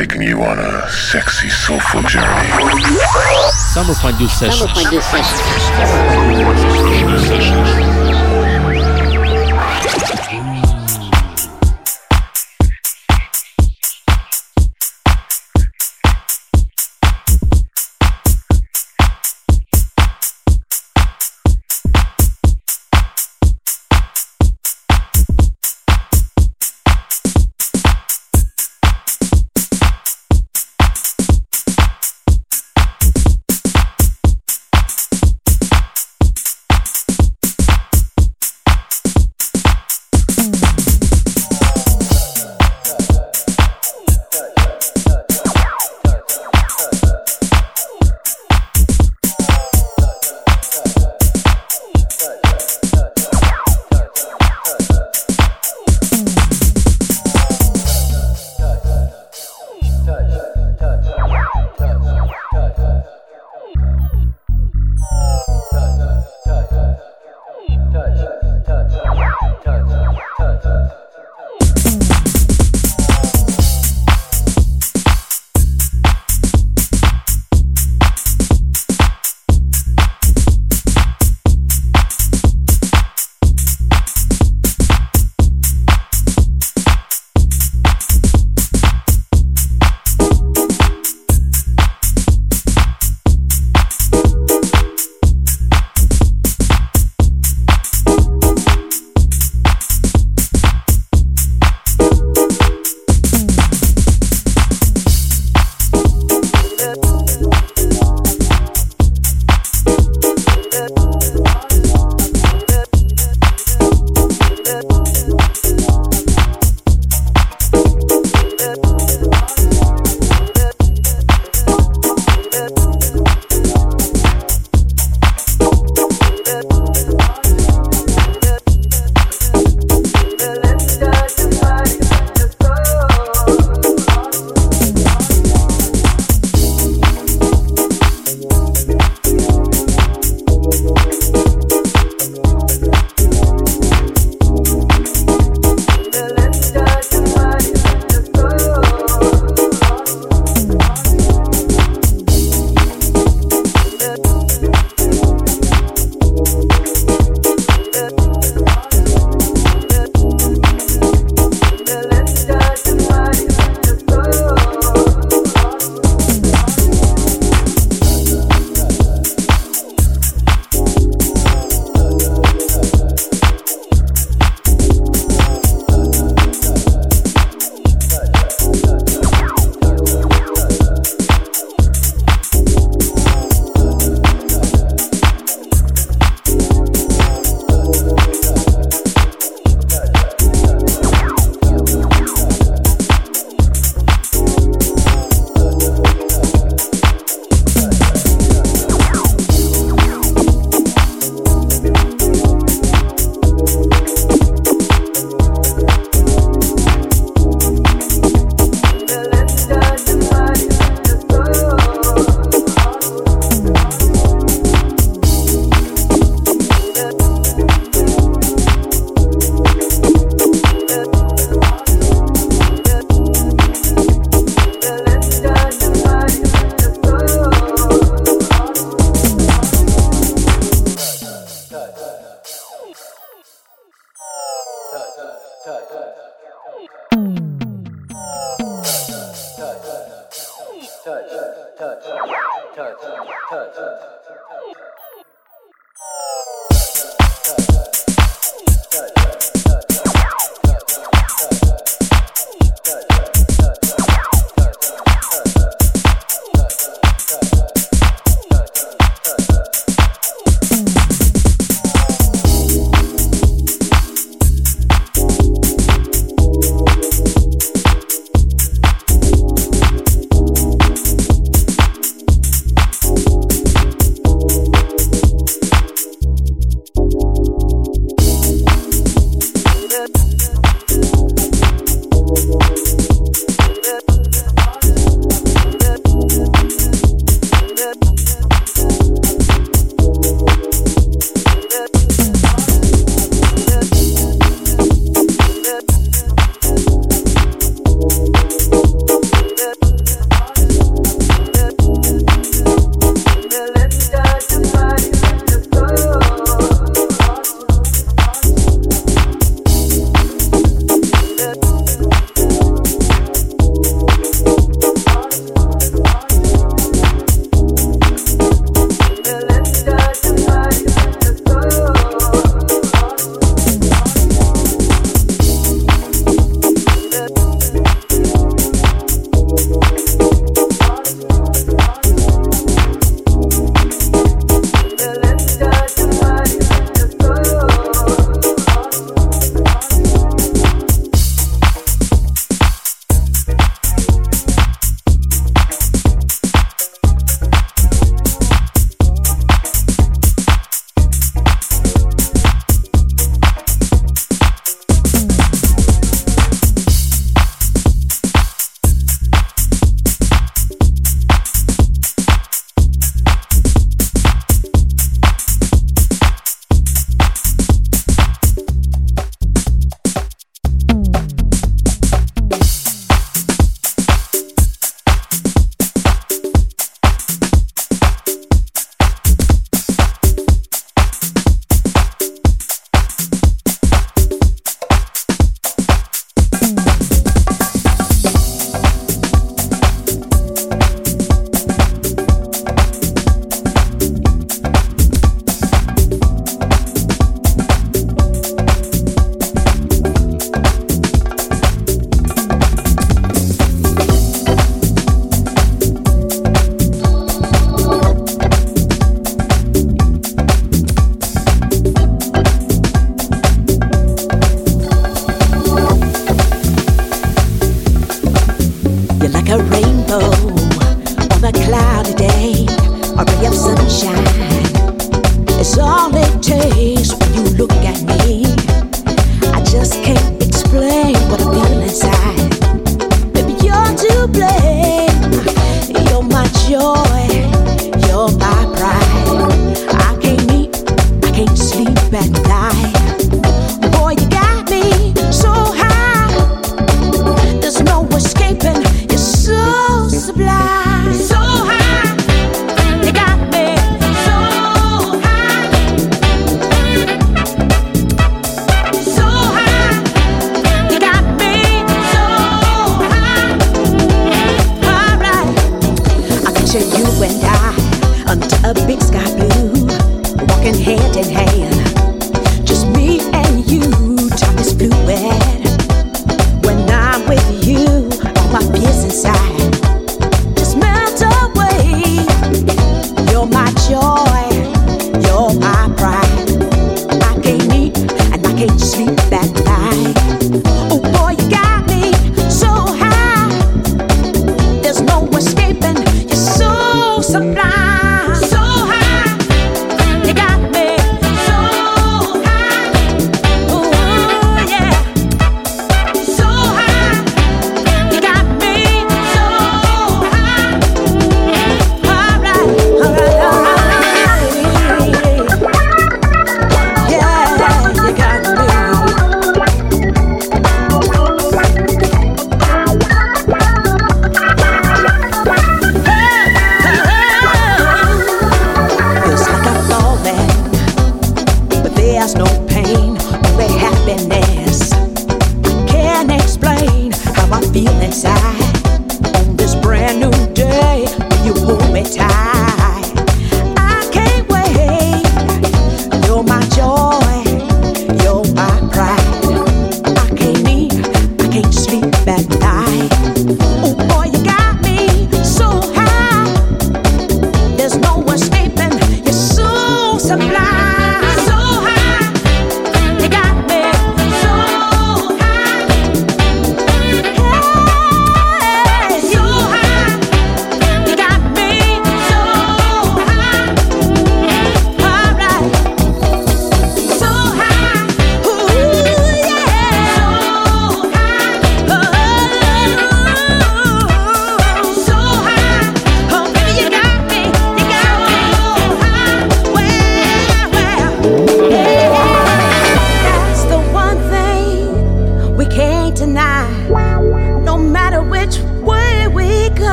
taking you on a sexy, soulful journey. 100.2 sessions. 100.2 sessions.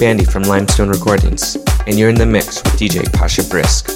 Bandy from Limestone Recordings, and you're in the mix with DJ Pasha Brisk.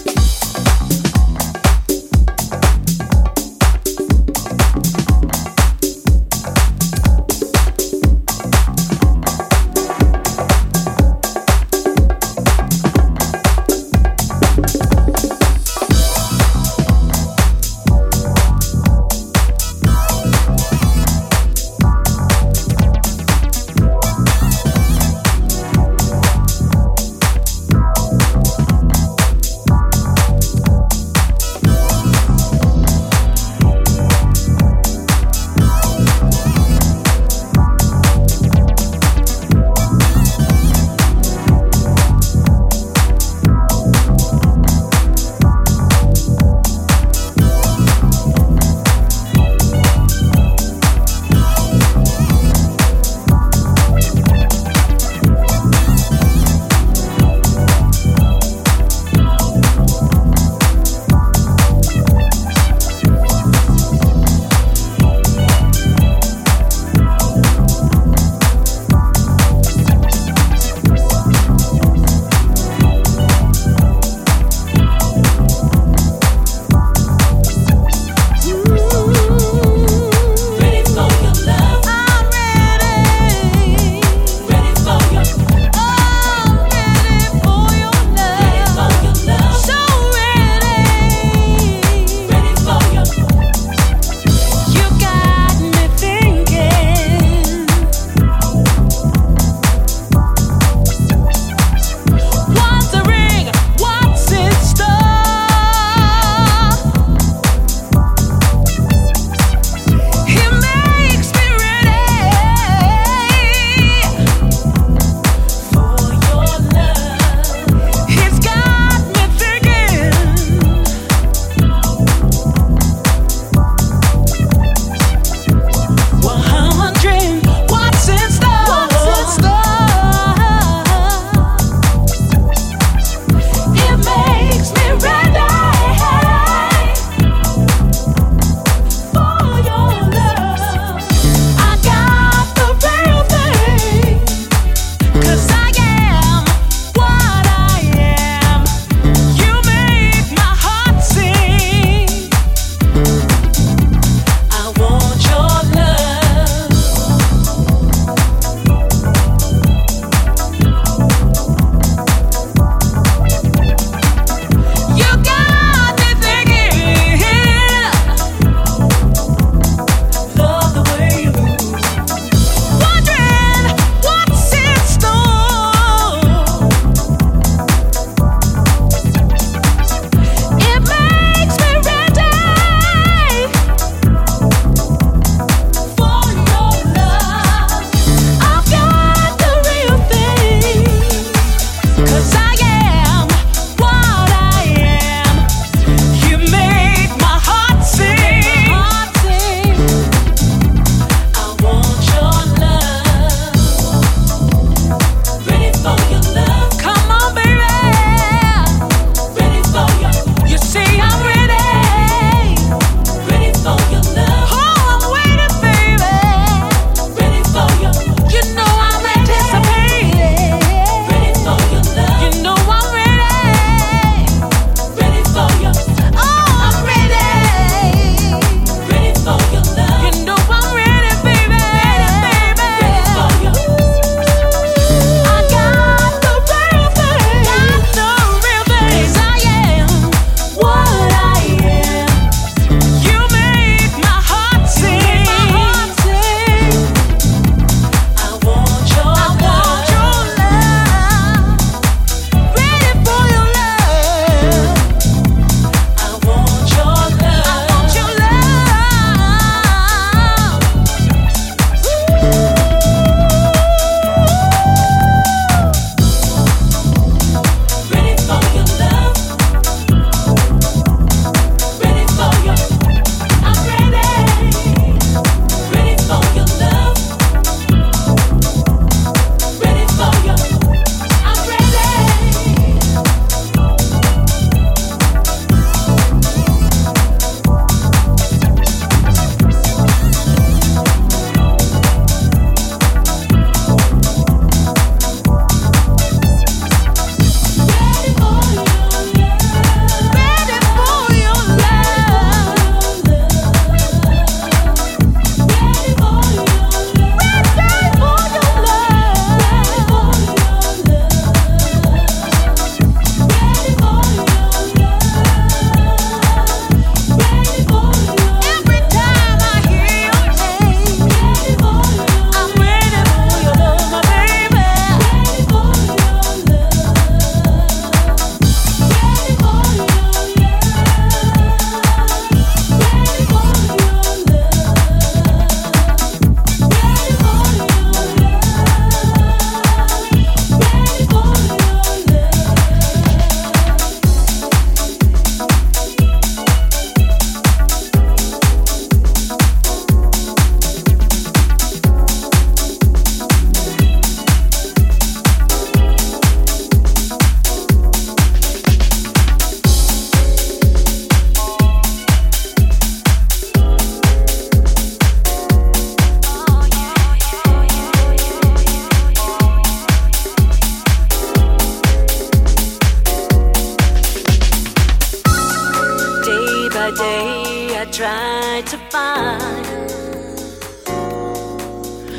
Find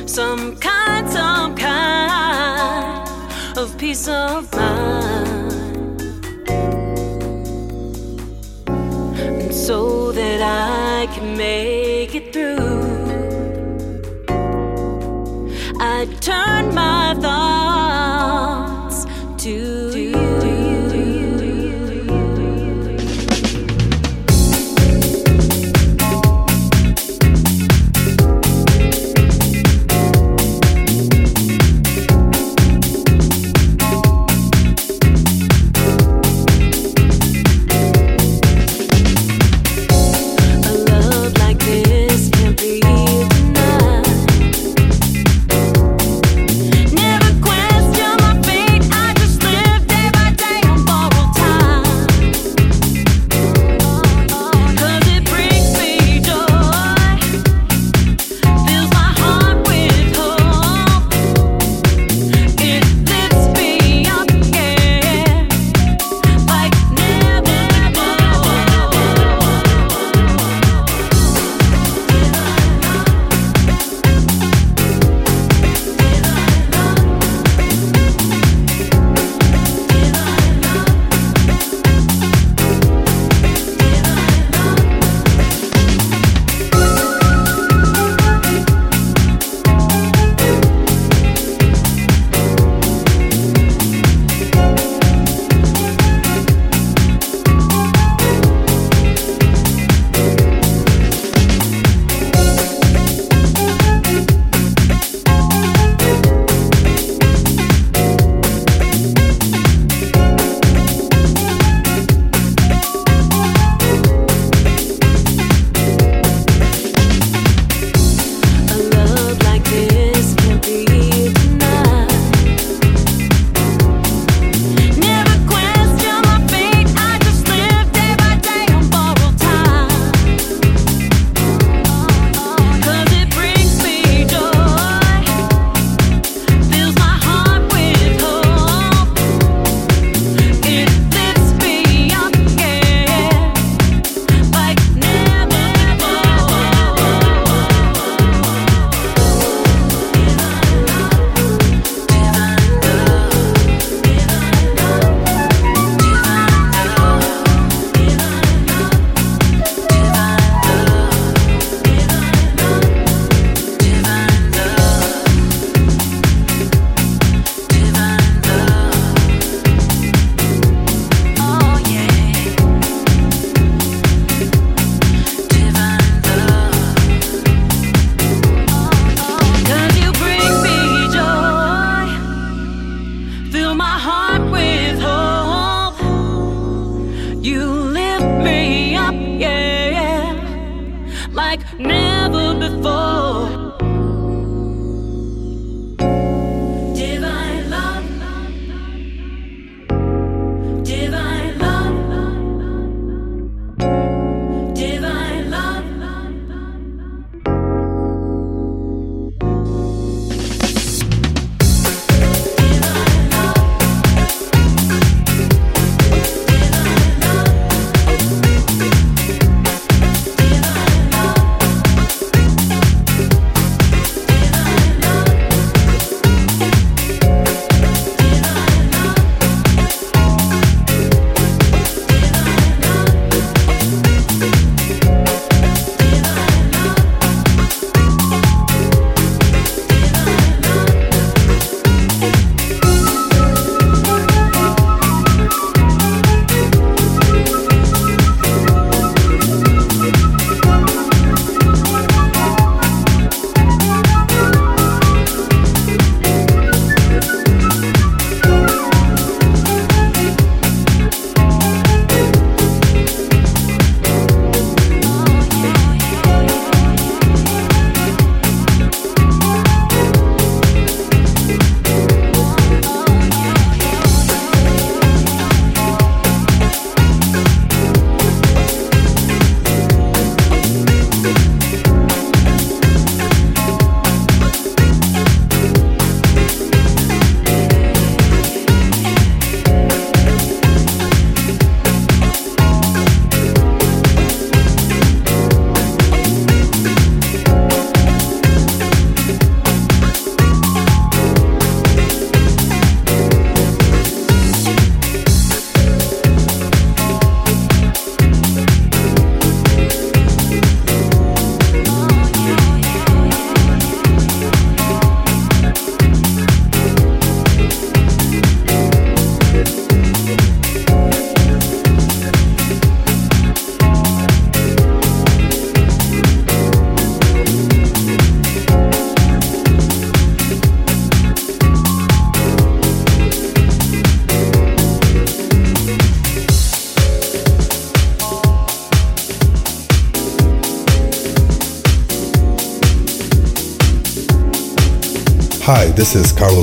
some kind, some kind of peace of mind. And so that I can make it through, I turn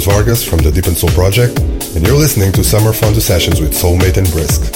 Vargas from the Deep and Soul Project, and you're listening to Summer Fondue Sessions with Soulmate and Brisk.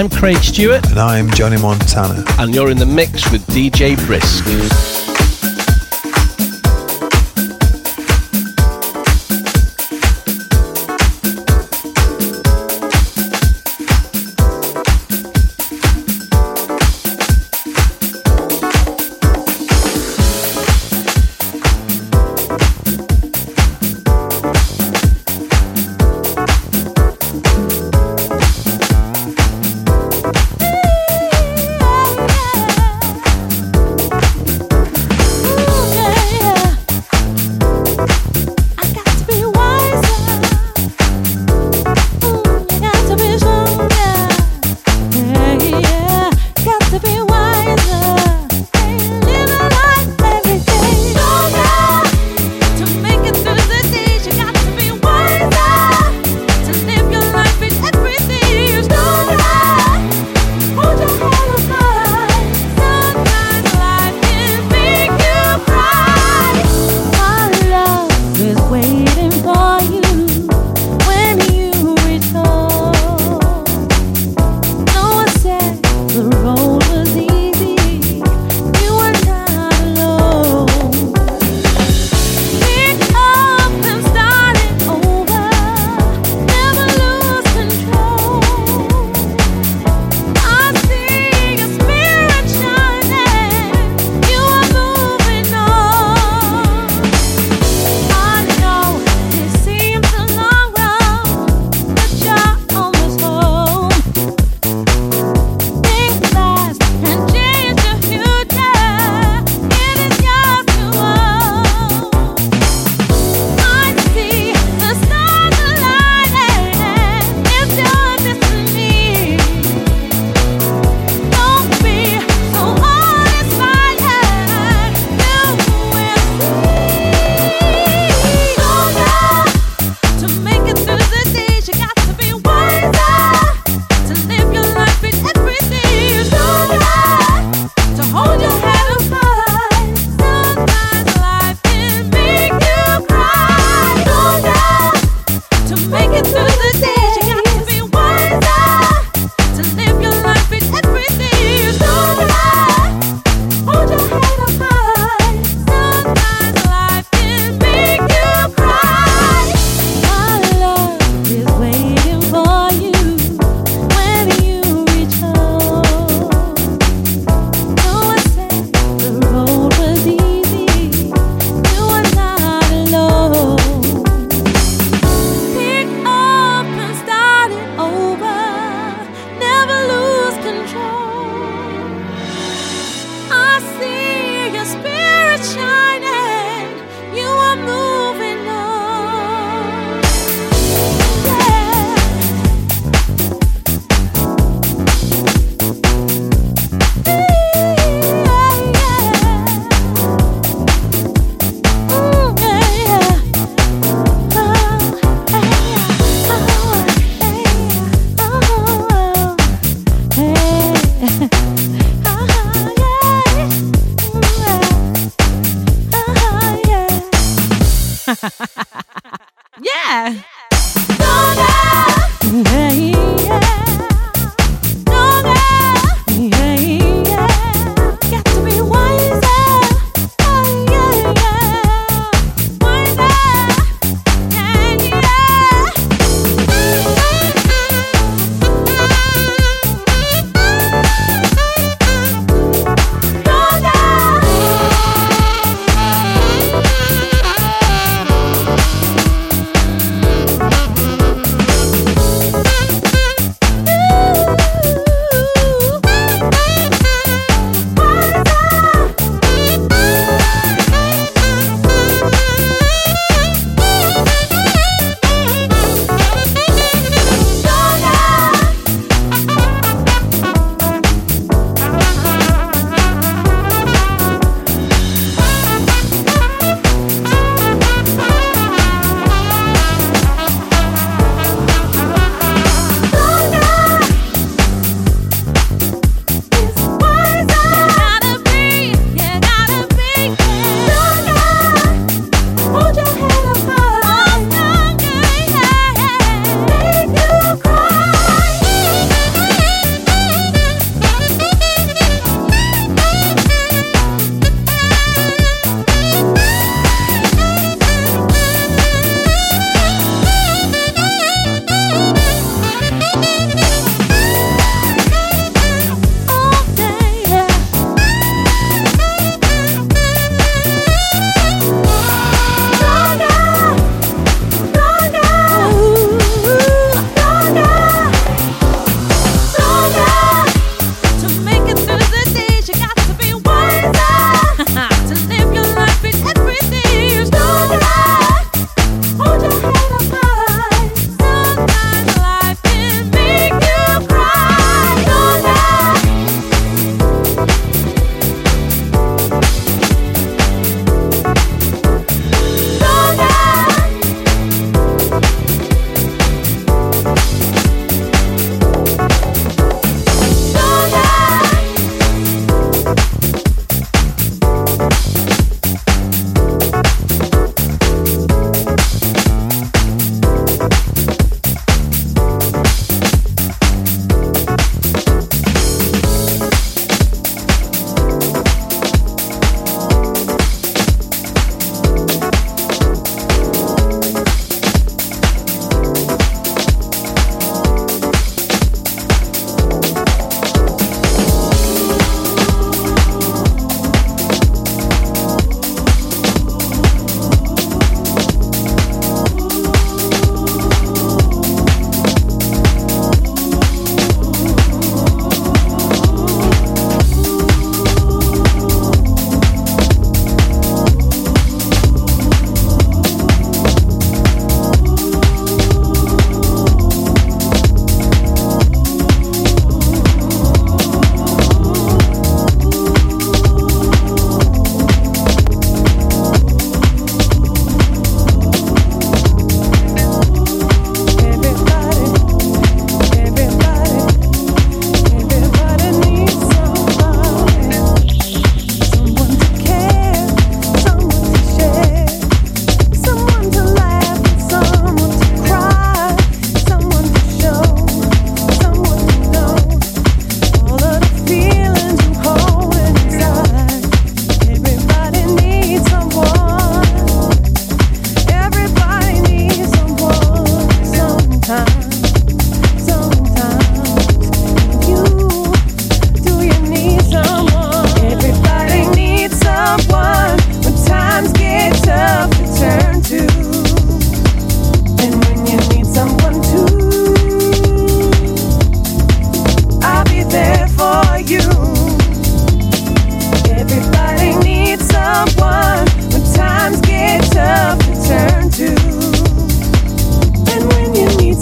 I'm Craig Stewart. And I'm Johnny Montana. And you're in the mix with DJ Brisk.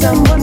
someone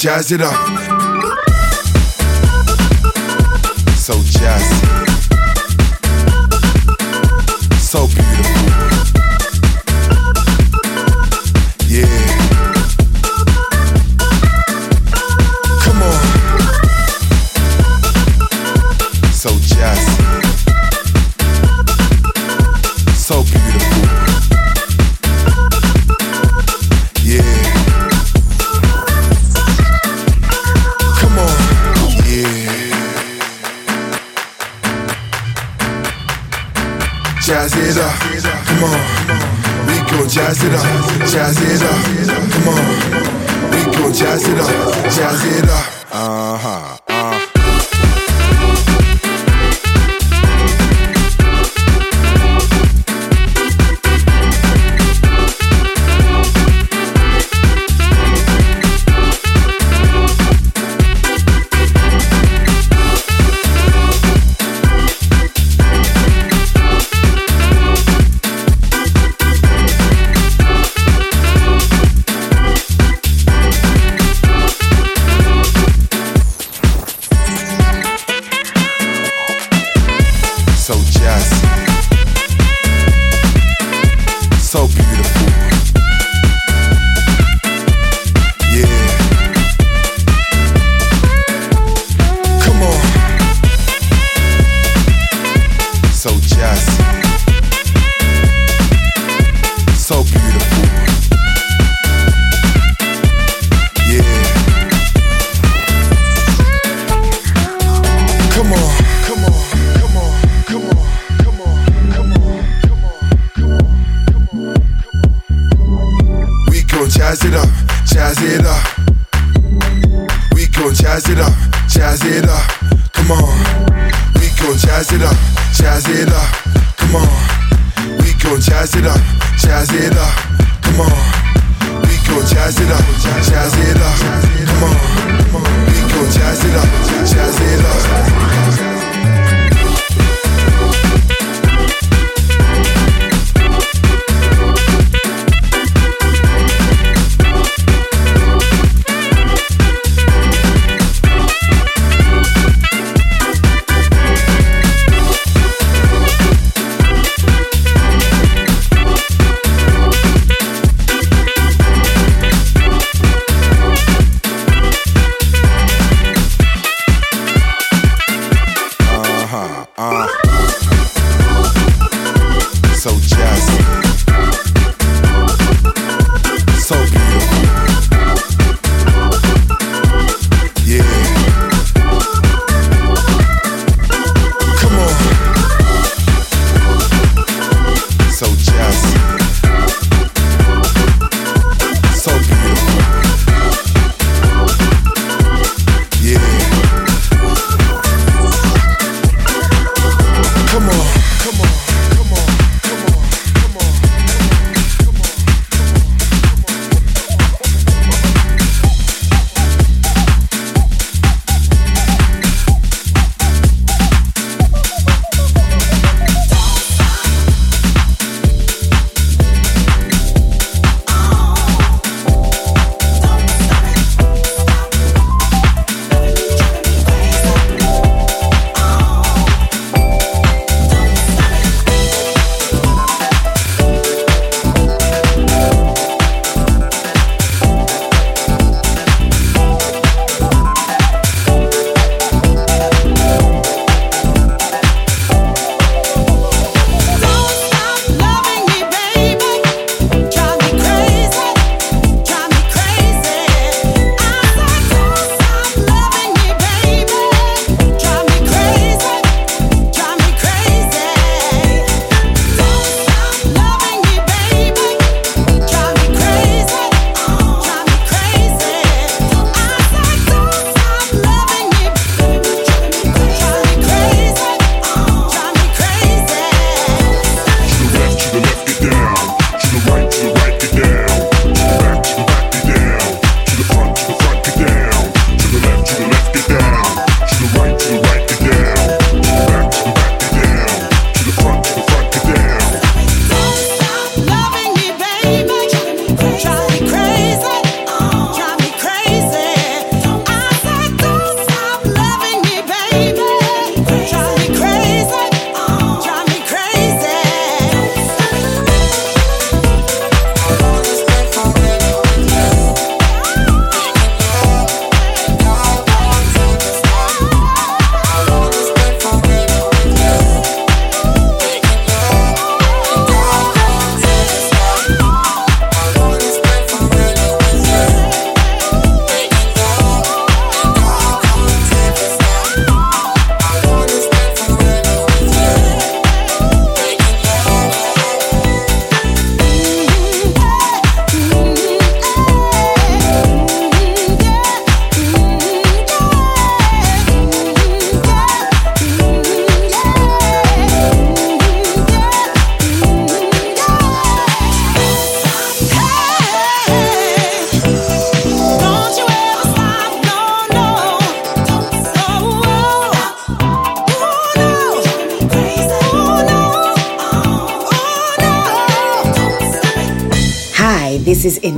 jazz it up. So jazz. jazz it up, jazz it up. Come on, we gon' jazz it up, jazz it up.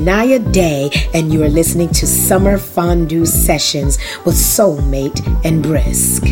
Inaya Day, and you are listening to Summer Fondue Sessions with Soulmate and Brisk.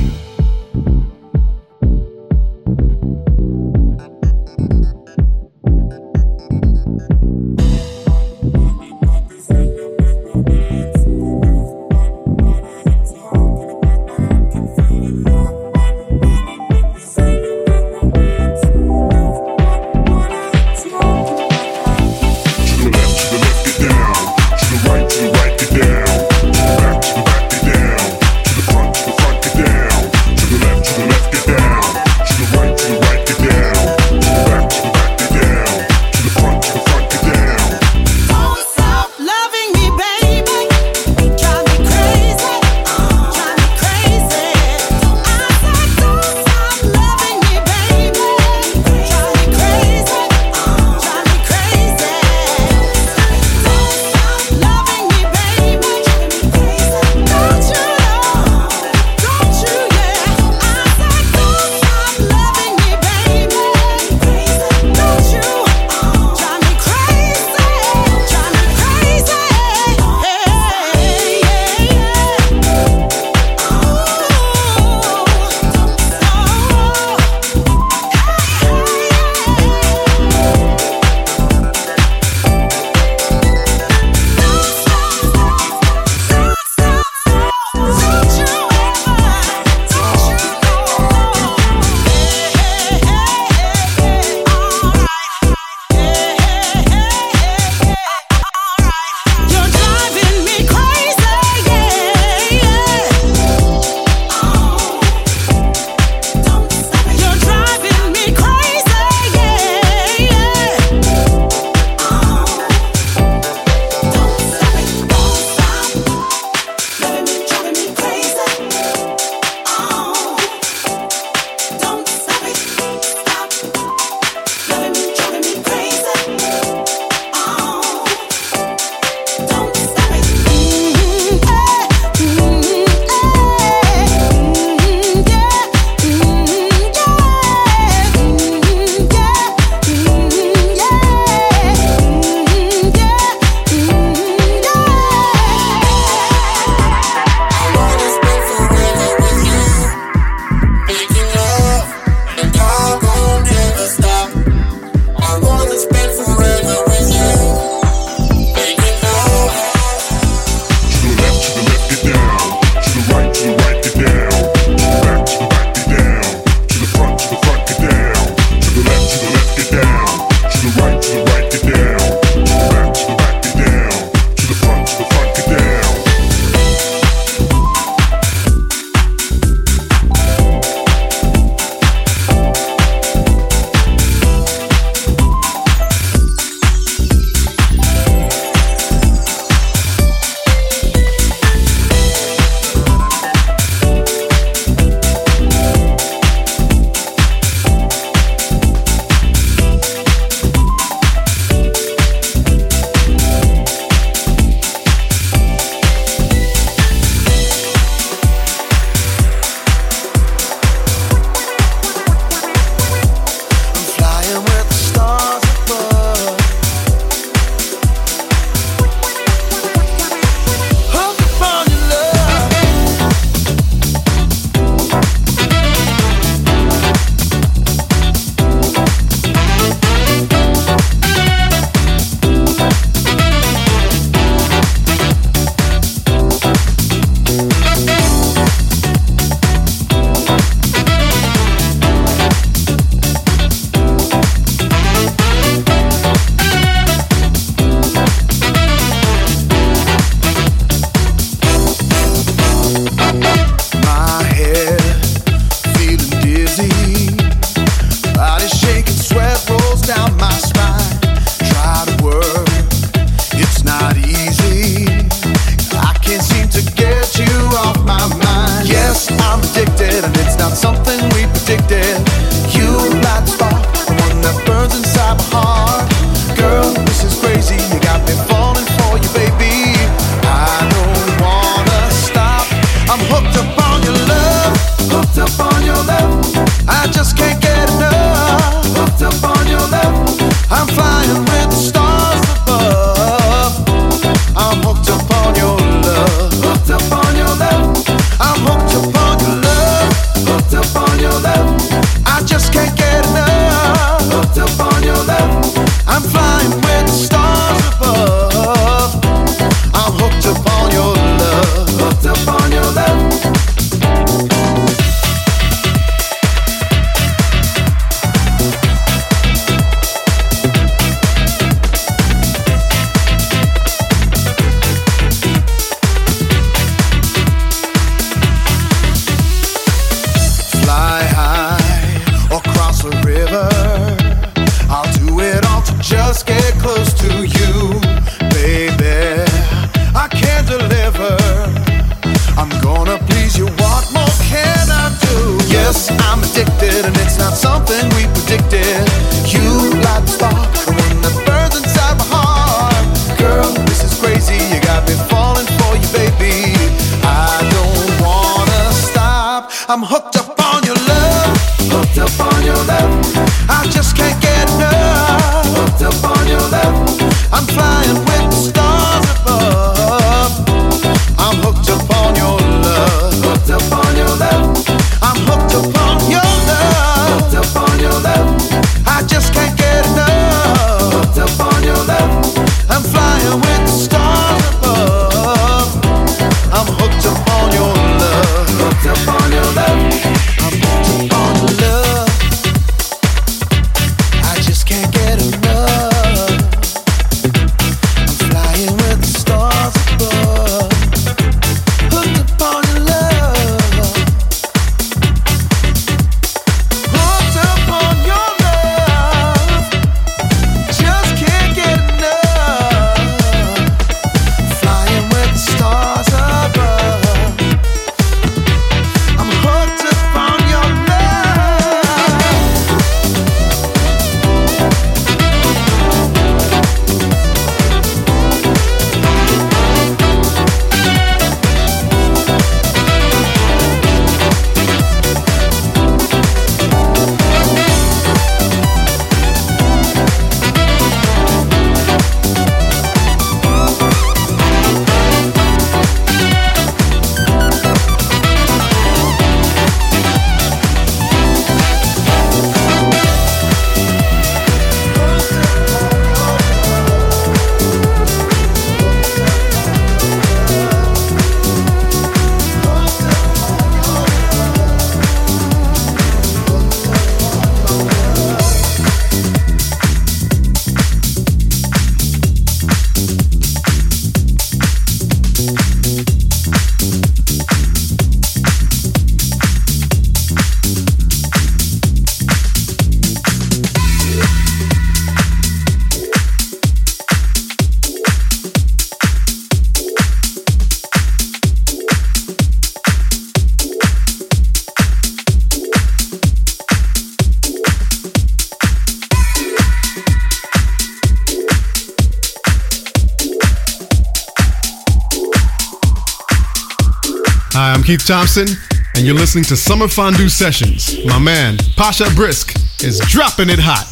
Hi, I'm Keith Thompson, and you're listening to Summer Fondue Sessions. My man, Pasha Brisk, is dropping it hot.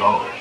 Tasty,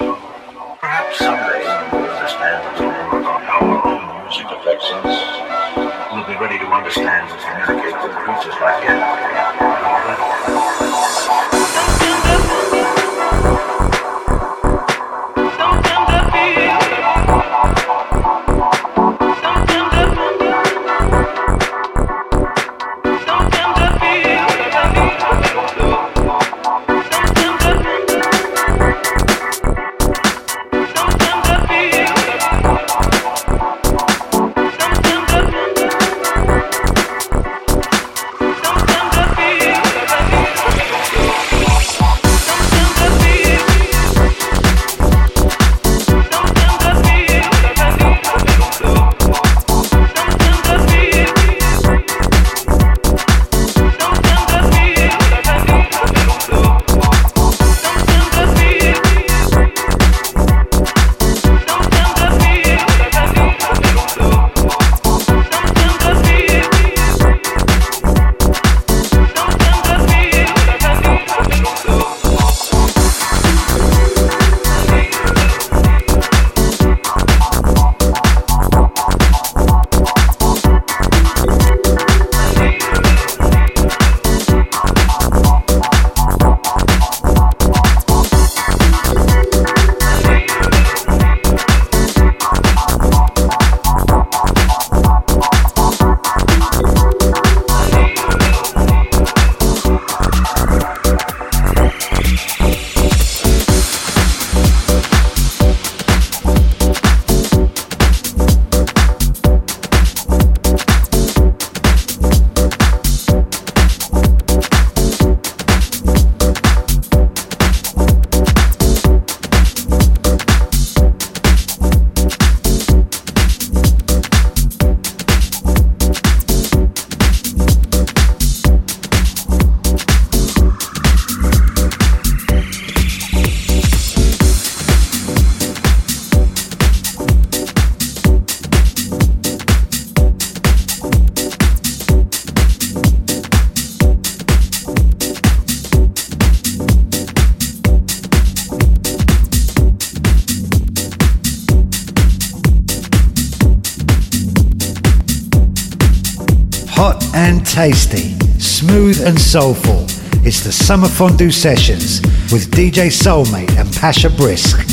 soulful. It's the Summer Fondue Sessions with DJ Soulmate and Pasha Brisk.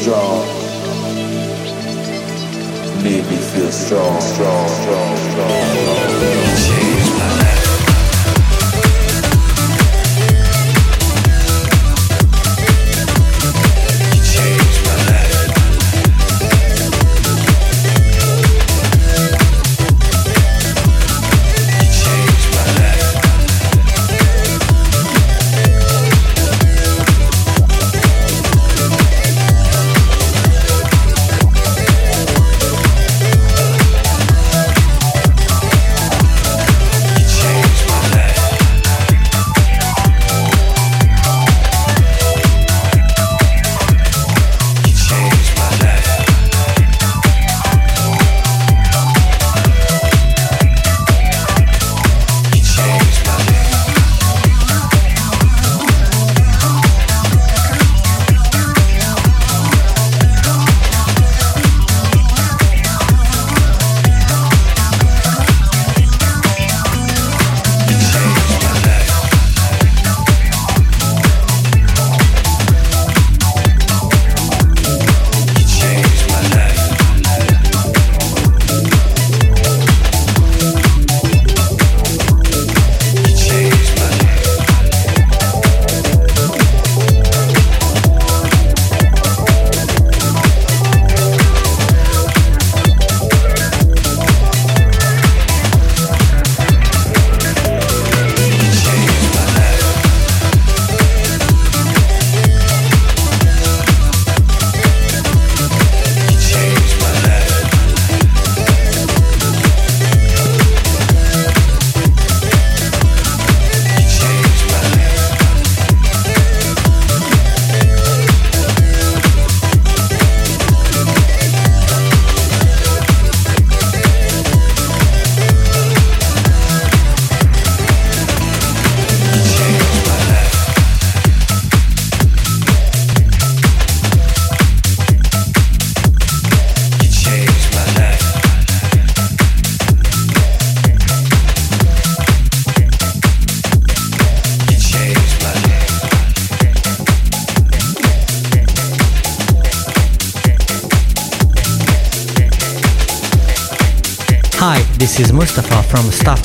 Strong made me feel strong, strong, strong, strong, strong. This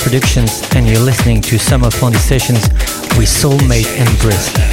Productions, and you're listening to Summer Fondue Sessions with Soulmate and Brisk.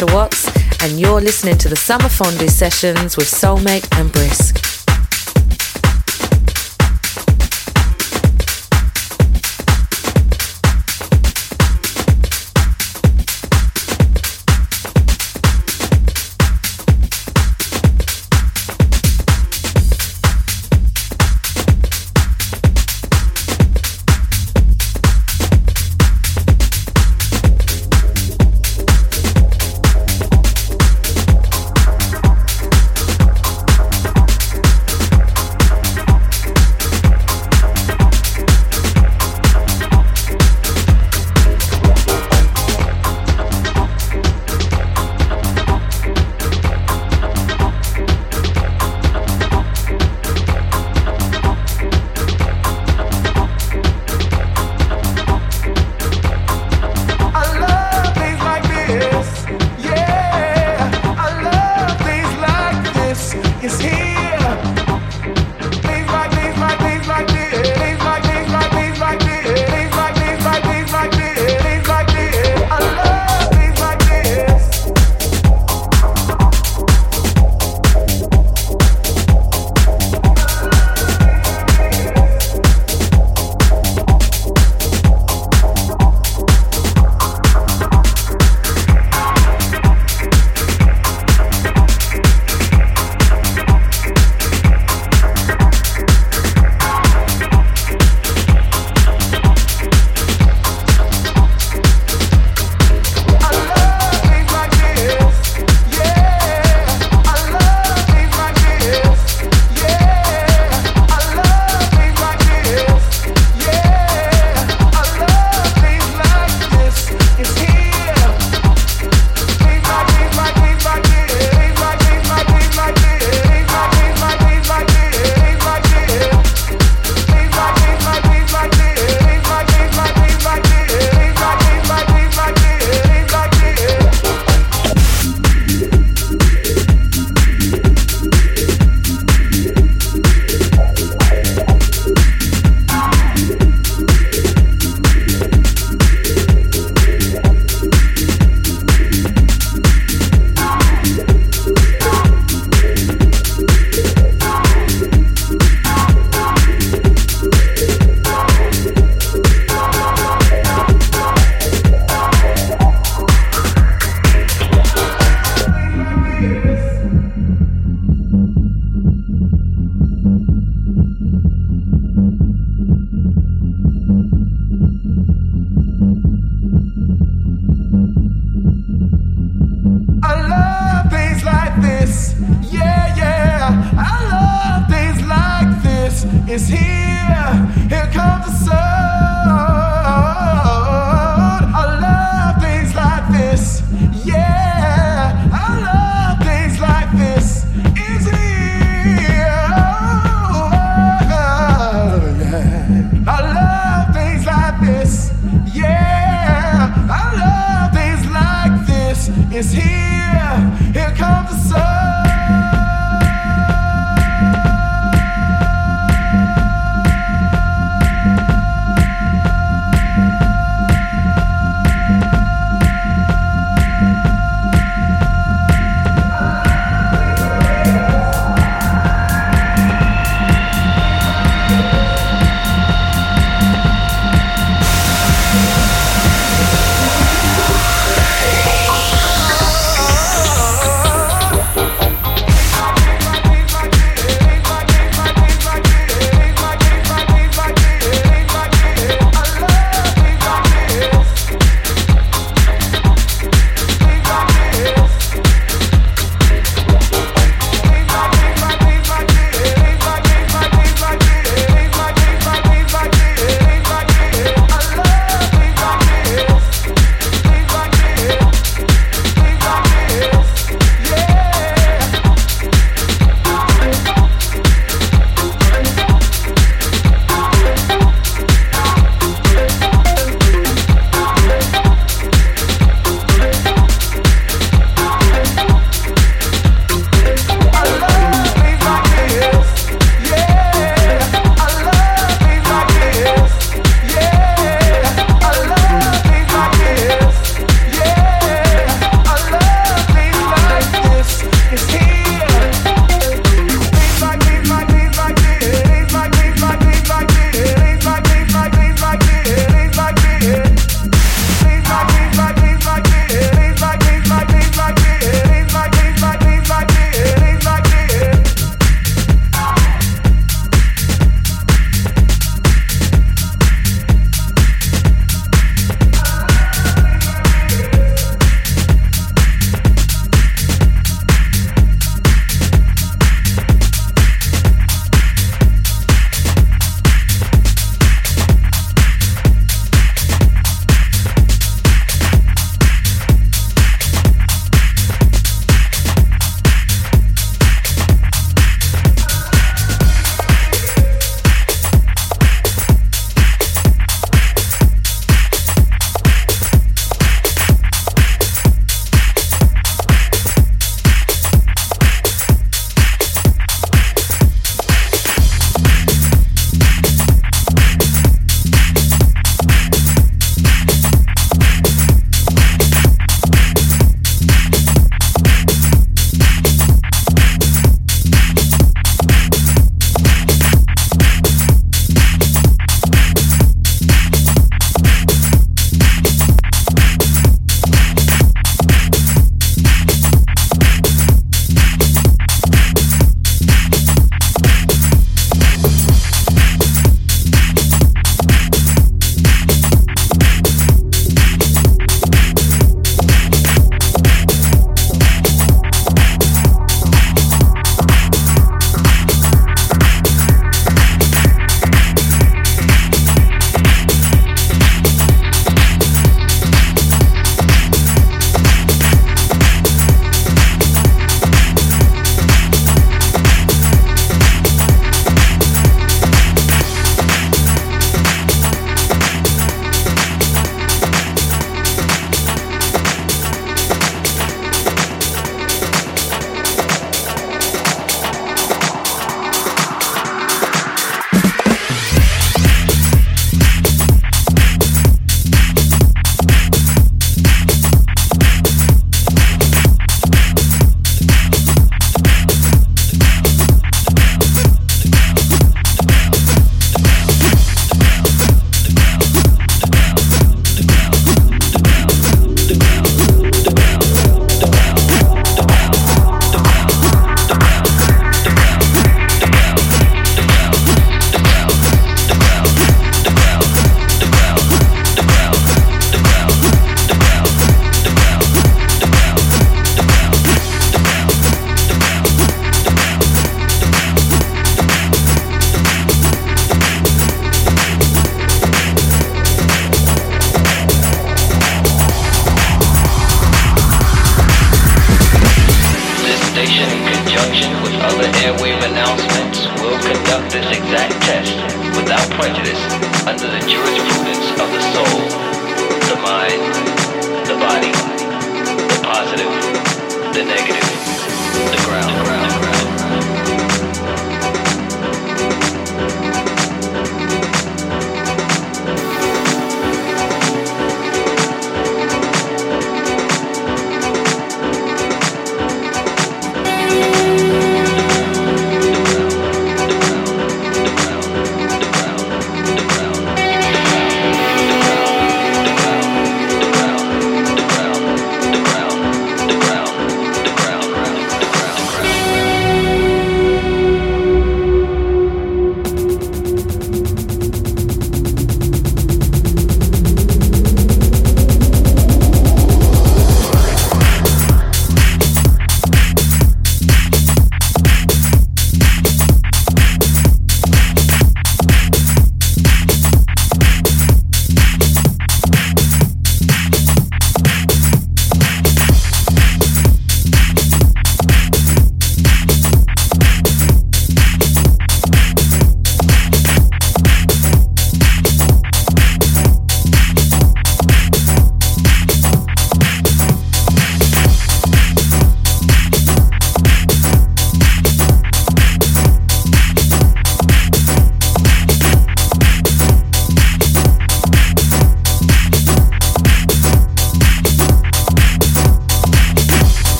Natasha Watts, and you're listening to the Summer Fondue Sessions with Soulmate and Brisk.